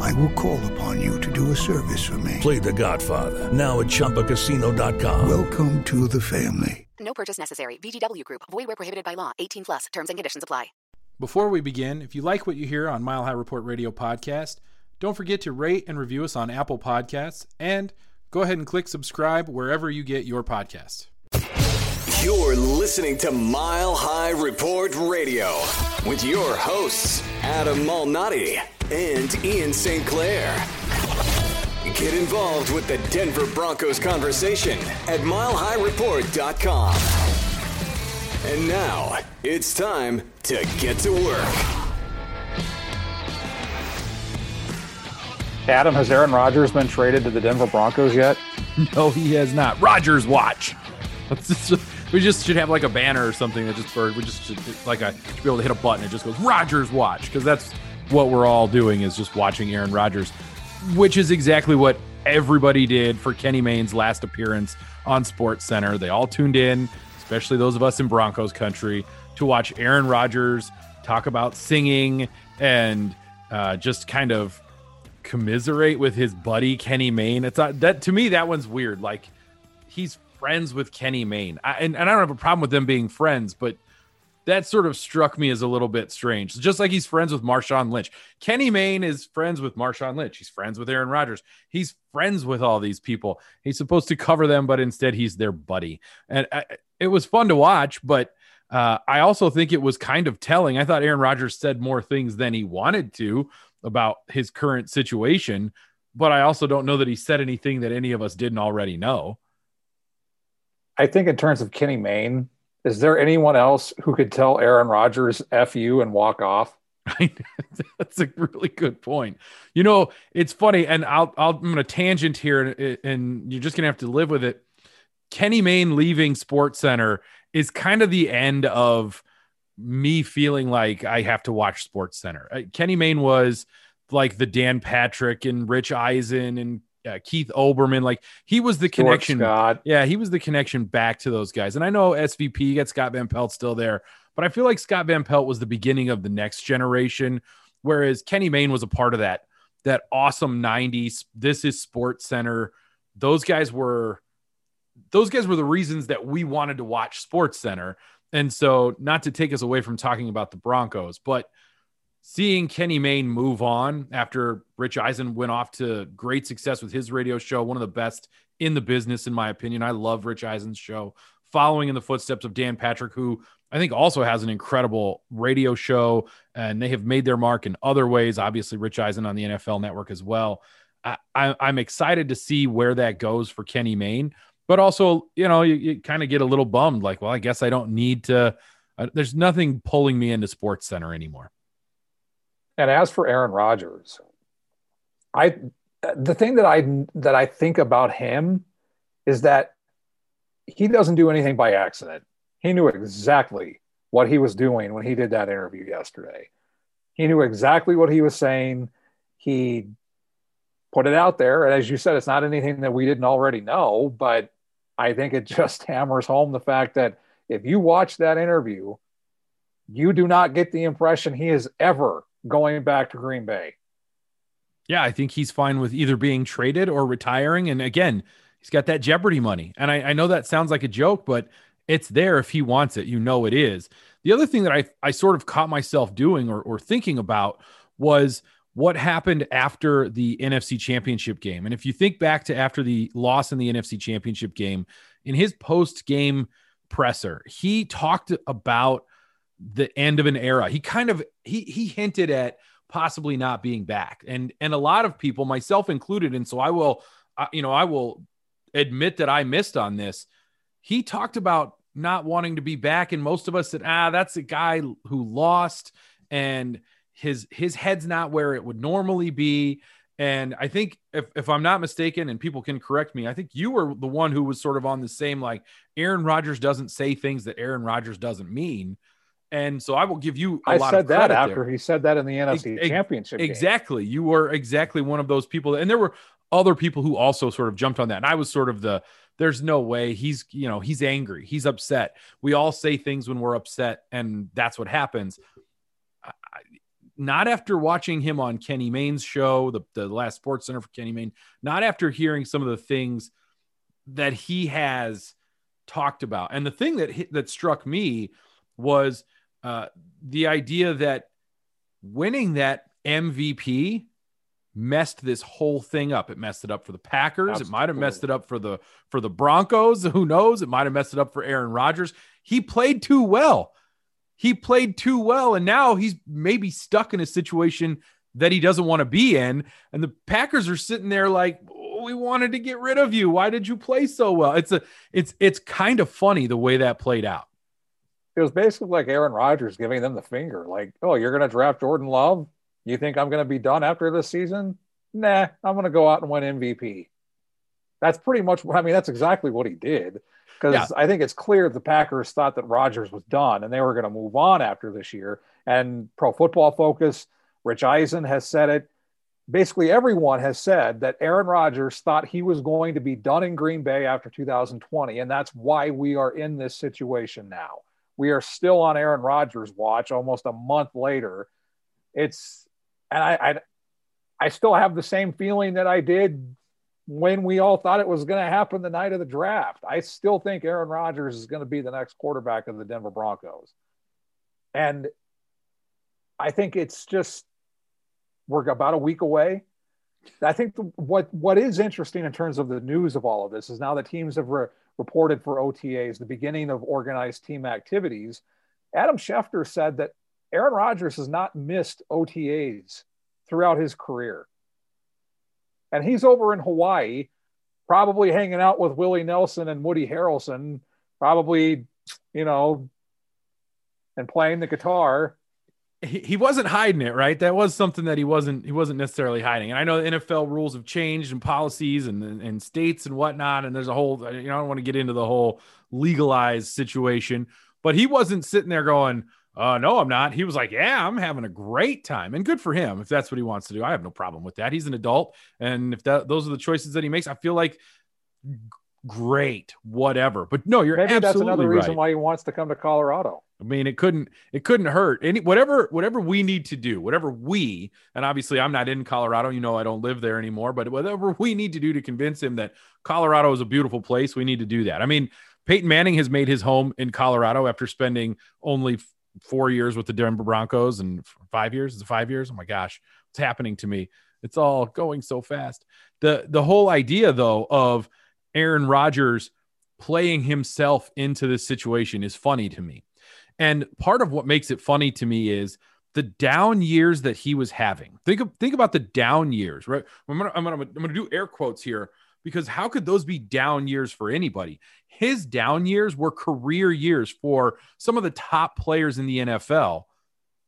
I will call upon you to do a service for me. Play The Godfather now at ChumbaCasino.com. Welcome to the family. No purchase necessary. VGW Group. Void where prohibited by law. 18 plus. Terms and conditions apply. Before we begin, if you like what you hear on Mile High Report Radio podcast, don't forget to rate and review us on Apple Podcasts, and go ahead and click subscribe wherever you get your podcast. You're listening to Mile High Report Radio with your hosts, Adam Malnati and Ian St. Clair. Get involved with the Denver Broncos conversation at milehighreport.com. And now it's time to get to work. Adam, has Aaron Rodgers been traded to the Denver Broncos yet? No, he has not. Rodgers watch. we just should have like a banner or something that just for we just should like I should be able to hit a button. It just goes Rodgers watch because that's what we're all doing is just watching Aaron Rodgers, which is exactly what everybody did for Kenny Mayne's last appearance on Sports Center. They all tuned in, especially those of us in Broncos country, to watch Aaron Rodgers talk about singing and uh, just kind of commiserate with his buddy Kenny Mayne. It's not, that to me that one's weird. Like he's friends with Kenny Mayne, I, and, and I don't have a problem with them being friends, but that sort of struck me as a little bit strange. Just like he's friends with Marshawn Lynch. Kenny Mayne is friends with Marshawn Lynch. He's friends with Aaron Rodgers. He's friends with all these people. He's supposed to cover them, but instead he's their buddy. And I, it was fun to watch, but uh, I also think it was kind of telling. I thought Aaron Rodgers said more things than he wanted to about his current situation, but I also don't know that he said anything that any of us didn't already know. I think in terms of Kenny Mayne, is there anyone else who could tell Aaron Rodgers "f you" and walk off? That's a really good point. You know, it's funny, and I'll, i am going to tangent here, and, and you're just going to have to live with it. Kenny Mayne leaving Sports Center is kind of the end of me feeling like I have to watch Sports Center. Kenny Mayne was like the Dan Patrick and Rich Eisen and uh, Keith Olbermann. Like he was the connection. Yeah, he was the connection back to those guys. And I know SVP, you got Scott Van Pelt still there, but I feel like Scott Van Pelt was the beginning of the next generation, whereas Kenny Mayne was a part of that that awesome 90s. This is Sports Center. Those guys were those guys were the reasons that we wanted to watch Sports Center. And so, not to take us away from talking about the Broncos, but seeing Kenny Mayne move on after Rich Eisen went off to great success with his radio show, one of the best in the business, in my opinion. I love Rich Eisen's show, following in the footsteps of Dan Patrick, who I think also has an incredible radio show, and they have made their mark in other ways. Obviously, Rich Eisen on the NFL network as well. I, am excited to see where that goes for Kenny Mayne. But also, you know, you, you kind of get a little bummed like, well, I guess I don't need to. Uh, there's nothing pulling me into Sports Center anymore. And as for Aaron Rodgers, I the thing that I that I think about him is that he doesn't do anything by accident. He knew exactly what he was doing when he did that interview yesterday. He knew exactly what he was saying. He put it out there. And as you said, it's not anything that we didn't already know, but I think it just hammers home the fact that if you watch that interview, you do not get the impression he is ever going back to Green Bay. Yeah, I think he's fine with either being traded or retiring. And again, he's got that Jeopardy money. And I, I know that sounds like a joke, but it's there if he wants it. You know it is. The other thing that I, I sort of caught myself doing or, or thinking about was what happened after the NFC championship game. And if you think back to after the loss in the NFC championship game, in his post game presser, he talked about the end of an era. He kind of he he hinted at possibly not being back. And and a lot of people, myself included, and so I will uh, you know, I will admit that I missed on this. He talked about not wanting to be back and most of us said, "Ah, that's a guy who lost and his his head's not where it would normally be." And I think if, if I'm not mistaken, and people can correct me, I think you were the one who was sort of on the same like Aaron Rodgers doesn't say things that Aaron Rodgers doesn't mean. And so I will give you I said that after there. he said that in the NFC e- championship. Exactly. Game. You were exactly one of those people. And there were other people who also sort of jumped on that. And I was sort of the there's no way he's, you know, he's angry. He's upset. We all say things when we're upset, and that's what happens. not after watching him on Kenny Mayne's show, the, the last Sports Center for Kenny Mayne, not after hearing some of the things that he has talked about. And the thing that that struck me was uh, the idea that winning that MVP messed this whole thing up. It messed it up for the Packers. Absolutely. It might have messed it up for the for the Broncos. Who knows? It might have messed it up for Aaron Rodgers. He played too well. He played too well, and now he's maybe stuck in a situation that he doesn't want to be in. And the Packers are sitting there like, oh, "We wanted to get rid of you. Why did you play so well?" It's a it's it's kind of funny the way that played out it was basically like Aaron Rodgers giving them the finger, like, "Oh, you're going to draft Jordan Love? You think I'm going to be done after this season? Nah, I'm going to go out and win MVP." That's pretty much what I mean. That's exactly what he did because yeah. I think it's clear the Packers thought that Rodgers was done and they were going to move on after this year. And Pro Football Focus, Rich Eisen has said it. Basically, everyone has said that Aaron Rodgers thought he was going to be done in Green Bay after 2020, and that's why we are in this situation now we are still on Aaron Rodgers' watch almost a month later. It's and I, I I still have the same feeling that I did when we all thought it was going to happen the night of the draft. I still think Aaron Rodgers is going to be the next quarterback of the Denver Broncos. And I think it's just we're about a week away. I think the, what what is interesting in terms of the news of all of this is now the teams have re- reported for OTAs, the beginning of organized team activities. Adam Schefter said that Aaron Rodgers has not missed OTAs throughout his career. And he's over in Hawaii, probably hanging out with Willie Nelson and Woody Harrelson, probably, you know, and playing the guitar he, he wasn't hiding it, right? That was something that he wasn't he wasn't necessarily hiding. And I know the NFL rules have changed and policies and and states and whatnot. And there's a whole you know I don't want to get into the whole legalized situation, but he wasn't sitting there going, uh, no, I'm not. He was like, yeah, I'm having a great time, and good for him if that's what he wants to do. I have no problem with that. He's an adult, and if that those are the choices that he makes, I feel like great, whatever. But no, you're maybe that's another reason right. why he wants to come to Colorado. I mean, it couldn't it couldn't hurt any whatever whatever we need to do, whatever we and obviously I'm not in Colorado. You know, I don't live there anymore. But whatever we need to do to convince him that Colorado is a beautiful place, we need to do that. I mean, Peyton Manning has made his home in Colorado after spending only four years with the Denver Broncos and five years. Is it five years? Oh my gosh, what's happening to me? It's all going so fast. the The whole idea though of Aaron Rodgers playing himself into this situation is funny to me. And part of what makes it funny to me is the down years that he was having. Think of, think about the down years, right? I'm gonna, I'm gonna I'm gonna do air quotes here because how could those be down years for anybody? His down years were career years for some of the top players in the NFL.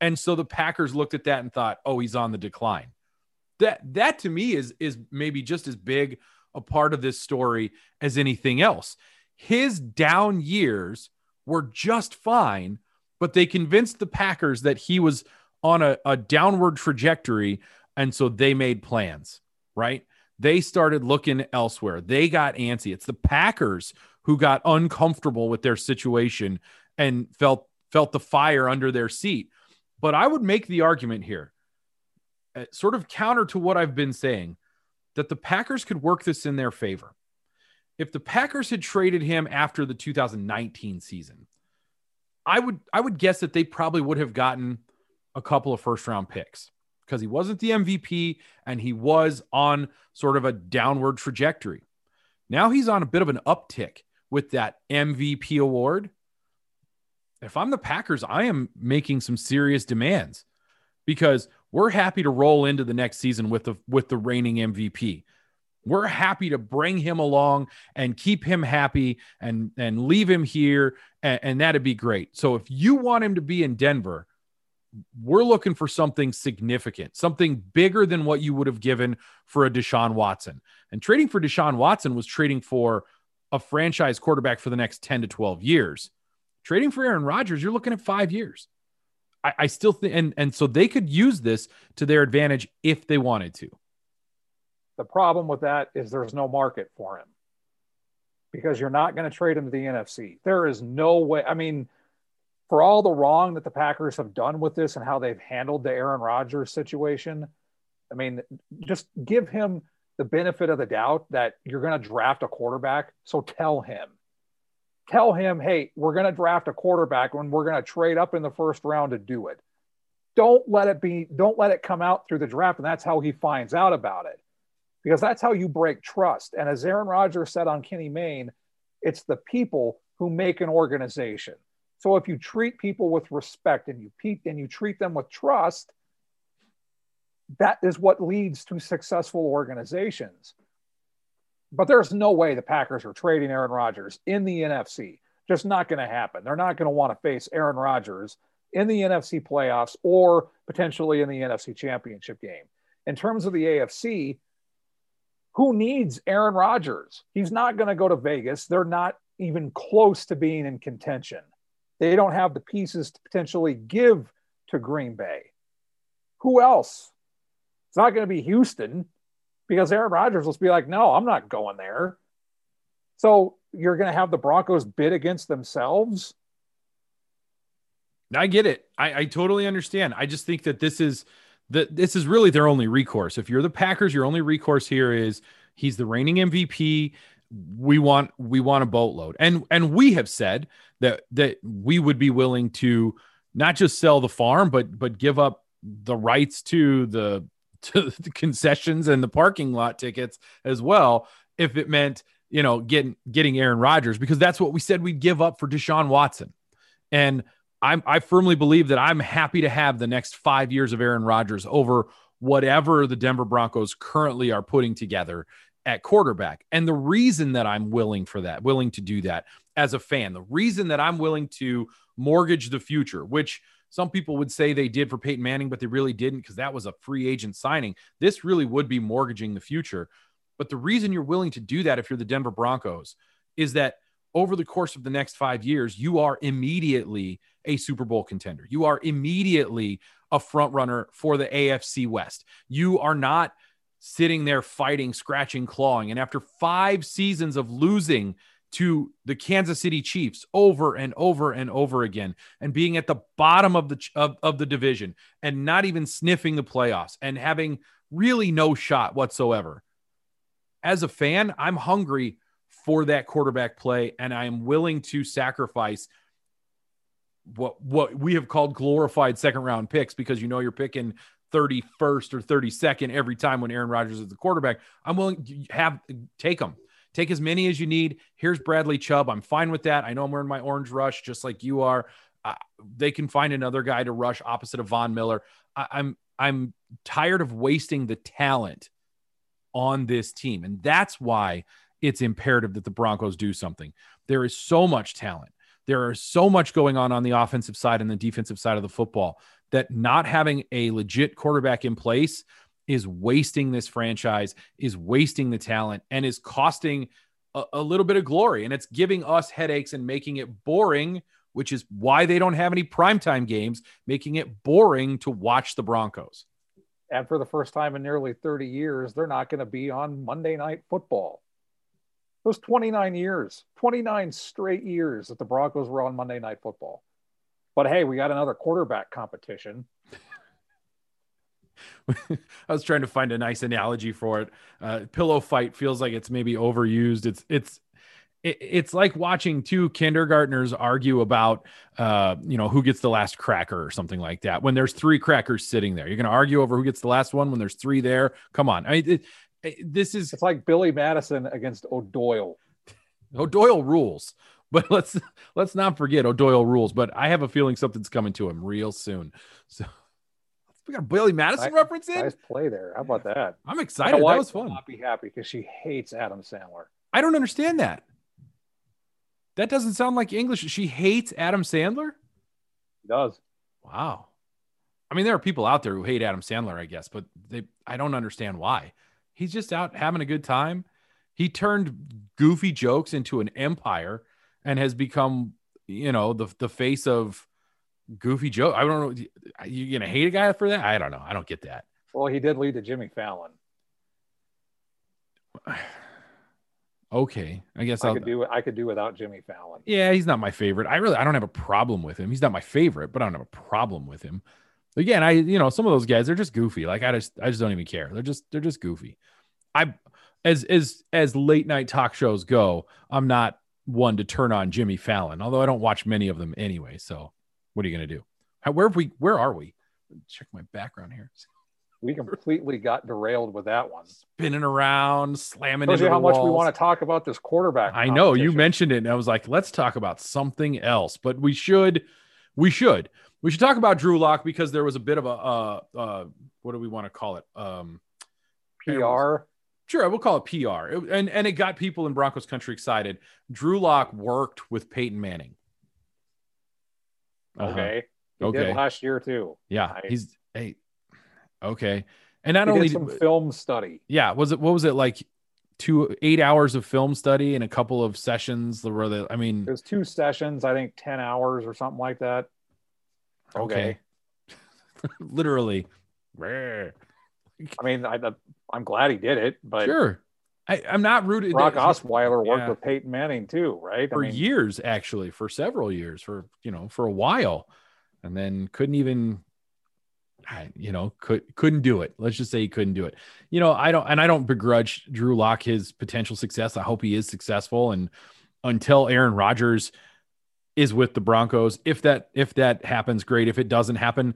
And so the Packers looked at that and thought, "Oh, he's on the decline." That that to me is is maybe just as big a part of this story as anything else. His down years were just fine, but they convinced the Packers that he was on a, a downward trajectory. And so they made plans, right? They started looking elsewhere. They got antsy. It's the Packers who got uncomfortable with their situation and felt felt the fire under their seat. But I would make the argument here, uh, sort of counter to what I've been saying, that the Packers could work this in their favor. If the Packers had traded him after the 2019 season, I would I would guess that they probably would have gotten a couple of first round picks because he wasn't the MVP and he was on sort of a downward trajectory. Now he's on a bit of an uptick with that MVP award. If I'm the Packers, I am making some serious demands because we're happy to roll into the next season with the with the reigning MVP. We're happy to bring him along and keep him happy and and leave him here and, and that'd be great. So if you want him to be in Denver, we're looking for something significant, something bigger than what you would have given for a Deshaun Watson. And trading for Deshaun Watson was trading for a franchise quarterback for the next 10 to 12 years. Trading for Aaron Rodgers, you're looking at five years. I, I still think, and, and so they could use this to their advantage if they wanted to. The problem with that is there's no market for him because you're not going to trade him to the NFC. There is no way. I mean, for all the wrong that the Packers have done with this and how they've handled the Aaron Rodgers situation, I mean, just give him the benefit of the doubt that you're going to draft a quarterback. So tell him, tell him, hey, we're going to draft a quarterback when we're going to trade up in the first round to do it. Don't let it be, don't let it come out through the draft. And that's how he finds out about it because that's how you break trust. And as Aaron Rodgers said on Kenny Mayne, it's the people who make an organization. So if you treat people with respect and you and you treat them with trust, that is what leads to successful organizations. But there's no way the Packers are trading Aaron Rodgers in the NFC. Just not going to happen. They're not going to want to face Aaron Rodgers in the NFC playoffs or potentially in the NFC championship game. In terms of the AFC, who needs Aaron Rodgers? He's not going to go to Vegas. They're not even close to being in contention. They don't have the pieces to potentially give to Green Bay. Who else? It's not going to be Houston because Aaron Rodgers will be like, no, I'm not going there. So you're going to have the Broncos bid against themselves. I get it. I, I totally understand. I just think that this is that this is really their only recourse. If you're the Packers, your only recourse here is he's the reigning MVP we want we want a boatload. And and we have said that that we would be willing to not just sell the farm but but give up the rights to the to the concessions and the parking lot tickets as well if it meant you know getting getting Aaron Rodgers because that's what we said we'd give up for Deshaun Watson. And I'm I firmly believe that I'm happy to have the next 5 years of Aaron Rodgers over whatever the Denver Broncos currently are putting together at quarterback. And the reason that I'm willing for that, willing to do that as a fan, the reason that I'm willing to mortgage the future, which some people would say they did for Peyton Manning, but they really didn't because that was a free agent signing. This really would be mortgaging the future. But the reason you're willing to do that if you're the Denver Broncos is that over the course of the next five years, you are immediately a Super Bowl contender. You are immediately a front runner for the AFC West. You are not sitting there fighting, scratching, clawing. And after five seasons of losing to the Kansas City Chiefs over and over and over again, and being at the bottom of the of, of the division and not even sniffing the playoffs and having really no shot whatsoever. As a fan, I'm hungry for that quarterback play, and I am willing to sacrifice what what we have called glorified second round picks because you know you're picking 31st or 32nd every time when Aaron Rodgers is the quarterback. I'm willing to have take them. Take as many as you need. Here's Bradley Chubb. I'm fine with that. I know I'm wearing my orange rush just like you are. Uh, they can find another guy to rush opposite of Von Miller. I, I'm I'm tired of wasting the talent on this team. And that's why it's imperative that the Broncos do something. There is so much talent. There is so much going on on the offensive side and the defensive side of the football that not having a legit quarterback in place is wasting this franchise, is wasting the talent, and is costing a, a, little bit of glory. And it's giving us headaches and making it boring, which is why they don't have any primetime games, making it boring to watch the Broncos. And for the first time in nearly 30 years, they're not going to be on Monday Night Football. It was 29 years, 29 straight years that the Broncos were on Monday Night Football. But hey, we got another quarterback competition. I was trying to find a nice analogy for it. Uh, pillow fight feels like it's maybe overused. It's it's it's like watching two kindergartners argue about uh, you know who gets the last cracker or something like that. When there's three crackers sitting there, you're going to argue over who gets the last one when there's three there. Come on, I it, this is it's like Billy Madison against O'Doyle. O'Doyle rules, but let's let's not forget O'Doyle rules. But I have a feeling something's coming to him real soon. So. We got a Billy Madison nice, reference in. Nice play there. How about that? I'm excited. That was fun. Not be happy because she hates Adam Sandler. I don't understand that. That doesn't sound like English. She hates Adam Sandler. He does. Wow. I mean, there are people out there who hate Adam Sandler, I guess, but they I don't understand why. He's just out having a good time. He turned goofy jokes into an empire and has become, you know, the the face of goofy joke. I don't know. You gonna hate a guy for that? I don't know. I don't get that. Well, he did lead to Jimmy Fallon. okay, I guess I I'll, could do. I could do without Jimmy Fallon. Yeah, he's not my favorite. I really, I don't have a problem with him. He's not my favorite, but I don't have a problem with him. Again, I, you know, some of those guys, they're just goofy. Like I just, I just don't even care. They're just, they're just goofy. I, as as as late night talk shows go, I'm not one to turn on Jimmy Fallon, although I don't watch many of them anyway. So what are you going to do? How, where we? Where are we? Check my background here. We completely got derailed with that one. Spinning around, slamming Shows into you how walls. much we want to talk about this quarterback. I know you mentioned it, and I was like, let's talk about something else. But we should, we should, we should talk about Drew Lock because there was a bit of a, uh, uh, what do we want to call it? Um, PR. Sure, we'll call it PR, it, and and it got people in Broncos country excited. Drew Lock worked with Peyton Manning. Uh-huh. Okay. He okay. did last year too. Yeah, I, he's hey, okay. And not only did some film study. Yeah, was it what was it like? Two eight hours of film study and a couple of sessions. Where the I mean, it was two sessions. I think ten hours or something like that. Okay. okay. Literally. I mean, I, I'm glad he did it, but sure. I, am not rooted. Brock Osweiler worked yeah. with Peyton Manning too, right? For I mean, years, actually, for several years, for you know, for a while, and then couldn't even, you know, could couldn't do it. Let's just say he couldn't do it. You know, I don't, and I don't begrudge Drew Lock his potential success. I hope he is successful, and until Aaron Rodgers is with the Broncos, if that if that happens, great. If it doesn't happen,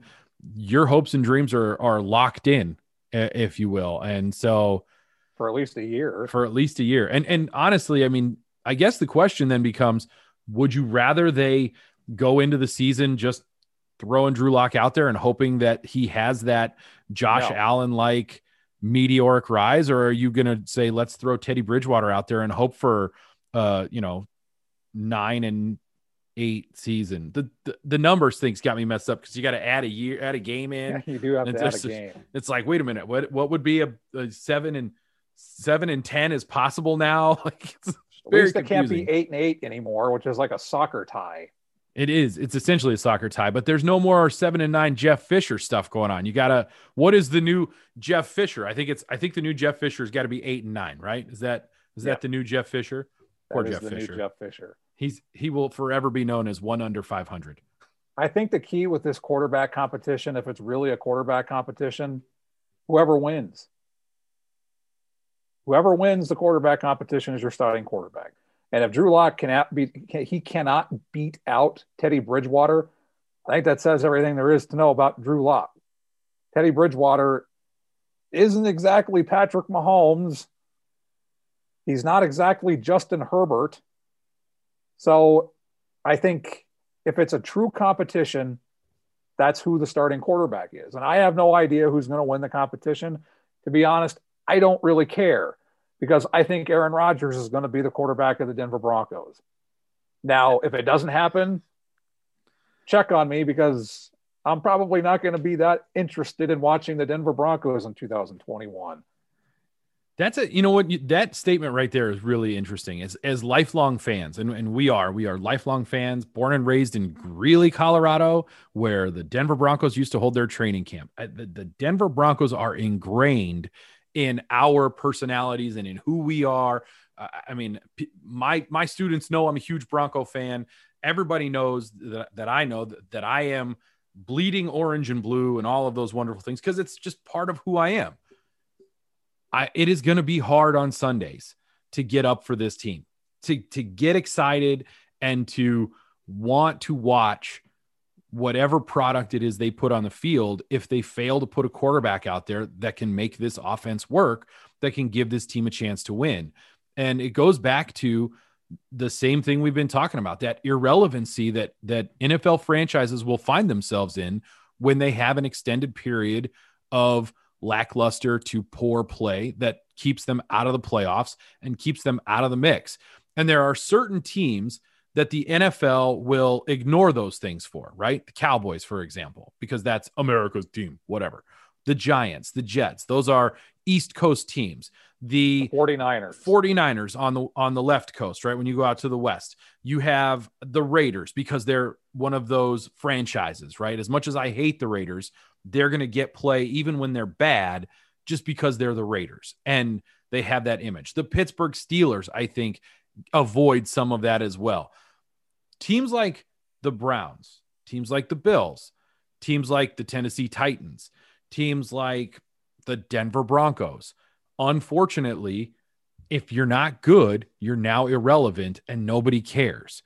your hopes and dreams are are locked in, if you will, and so for at least a year. For at least a year. And and honestly, I mean, I guess the question then becomes would you rather they go into the season just throwing Drew Lock out there and hoping that he has that Josh no. Allen like meteoric rise or are you going to say let's throw Teddy Bridgewater out there and hope for uh, you know, 9 and 8 season. The the, the numbers things got me messed up cuz you got to add a year add a game in. Yeah, you do have to add a game. It's like wait a minute, what what would be a, a 7 and seven and ten is possible now. Like it's At least it can't be eight and eight anymore, which is like a soccer tie. It is. It's essentially a soccer tie, but there's no more seven and nine Jeff Fisher stuff going on. You gotta. What is the new Jeff Fisher? I think it's. I think the new Jeff Fisher's got to be eight and nine, right? Is that is that the new Jeff Fisher? Or Jeff Fisher. Jeff Fisher. He's he will forever be known as one under five hundred. I think the key with this quarterback competition, if it's really a quarterback competition, whoever wins Whoever wins the quarterback competition is your starting quarterback. And if Drew Lock cannot beat, he cannot beat out Teddy Bridgewater. I think that says everything there is to know about Drew Lock. Teddy Bridgewater isn't exactly Patrick Mahomes. He's not exactly Justin Herbert. So I think if it's a true competition, that's who the starting quarterback is. And I have no idea who's going to win the competition. To be honest, I don't really care because I think Aaron Rodgers is going to be the quarterback of the Denver Broncos. Now, if it doesn't happen, check on me because I'm probably not going to be that interested in watching the Denver Broncos in 2021. That's a you know what you, that statement right there is really interesting. As as lifelong fans, and, and we are, we are lifelong fans, born and raised in Greeley, Colorado, where the Denver Broncos used to hold their training camp. Uh, the, the Denver Broncos are ingrained in our personalities and in who we are. Uh, I mean, my my students know I'm a huge Bronco fan. Everybody knows that, that I know that, that I am bleeding orange and blue and all of those wonderful things because it's just part of who I am. I, it is going to be hard on Sundays to get up for this team, to, to get excited and to want to watch whatever product it is they put on the field if they fail to put a quarterback out there that can make this offense work, that can give this team a chance to win. And it goes back to the same thing we've been talking about that irrelevancy that that NFL franchises will find themselves in when they have an extended period of lackluster to poor play that keeps them out of the playoffs and keeps them out of the mix. And there are certain teams that the NFL will ignore those things for, right? The Cowboys, for example, because that's America's team, whatever. The Giants, the Jets, those are East Coast teams. The 49ers. 49ers on the on the left coast, right? When you go out to the west, you have the Raiders because they're one of those franchises, right? As much as I hate the Raiders, they're going to get play even when they're bad just because they're the Raiders and they have that image. The Pittsburgh Steelers, I think, avoid some of that as well. Teams like the Browns, teams like the Bills, teams like the Tennessee Titans, teams like the Denver Broncos. Unfortunately, if you're not good, you're now irrelevant and nobody cares.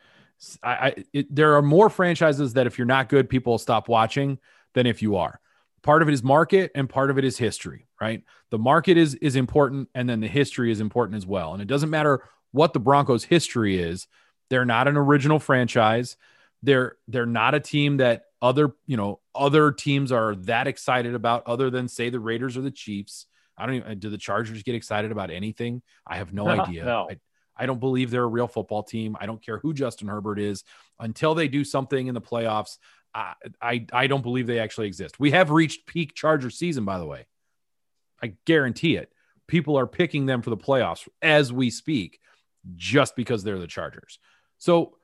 I, I it, there are more franchises that if you're not good, people stop watching than if you are part of it is market and part of it is history right the market is is important and then the history is important as well and it doesn't matter what the broncos history is they're not an original franchise they're they're not a team that other you know other teams are that excited about other than say the raiders or the chiefs i don't even do the chargers get excited about anything i have no, idea no. I, I don't believe they're a real football team. I don't care who Justin Herbert is until they do something in the playoffs. I, I, don't believe they actually exist. We have reached peak Charger season, by the way. I guarantee it. People are picking them for the playoffs as we speak, just because they're the Chargers. So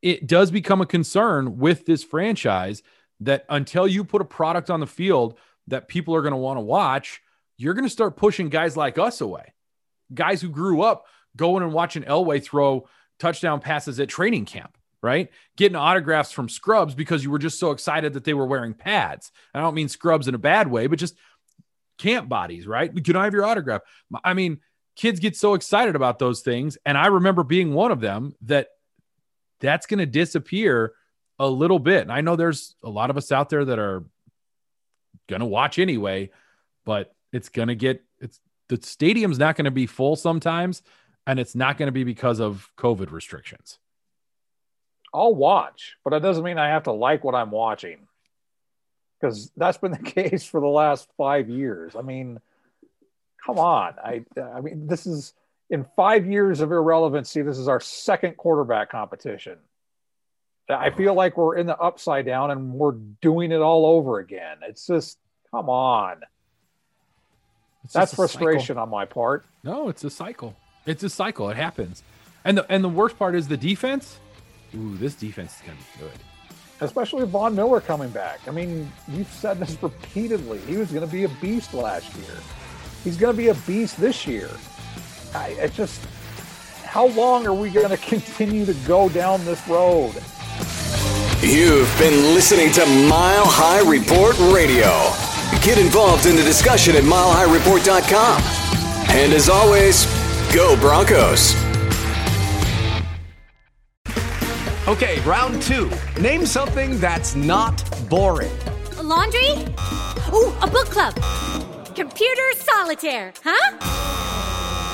it does become a concern with this franchise that until you put a product on the field that people are going to want to watch, you're going to start pushing guys like us away. Guys who grew up going and watching Elway throw touchdown passes at training camp right? Getting autographs from scrubs because you were just so excited that they were wearing pads. I don't mean scrubs in a bad way, but just camp bodies, right? Can I have your autograph? I mean, kids get so excited about those things. And I remember being one of them that that's going to disappear a little bit. And I know there's a lot of us out there that are going to watch anyway, but it's going to get, it's the stadium's not going to be full sometimes. And it's not going to be because of COVID restrictions. I'll watch, but that doesn't mean I have to like what I'm watching. Because that's been the case for the last five years. I mean, come on. I I mean, this is in five years of irrelevancy, this is our second quarterback competition. I feel like we're in the upside down and we're doing it all over again. It's just come on. It's That's frustration cycle. on my part. No, it's a cycle. It's a cycle. It happens. And the and the worst part is the defense ooh, this defense is going to be good. Especially Von Miller coming back. I mean, you've said this repeatedly. He was going to be a beast last year. He's going to be a beast this year. I, it's just, how long are we going to continue to go down this road? You've been listening to Mile High Report Radio. Get involved in the discussion at milehighreport.com. And as always, go Broncos. Okay, round two. Name something that's not boring. A laundry? Ooh, a book club. Computer solitaire, huh?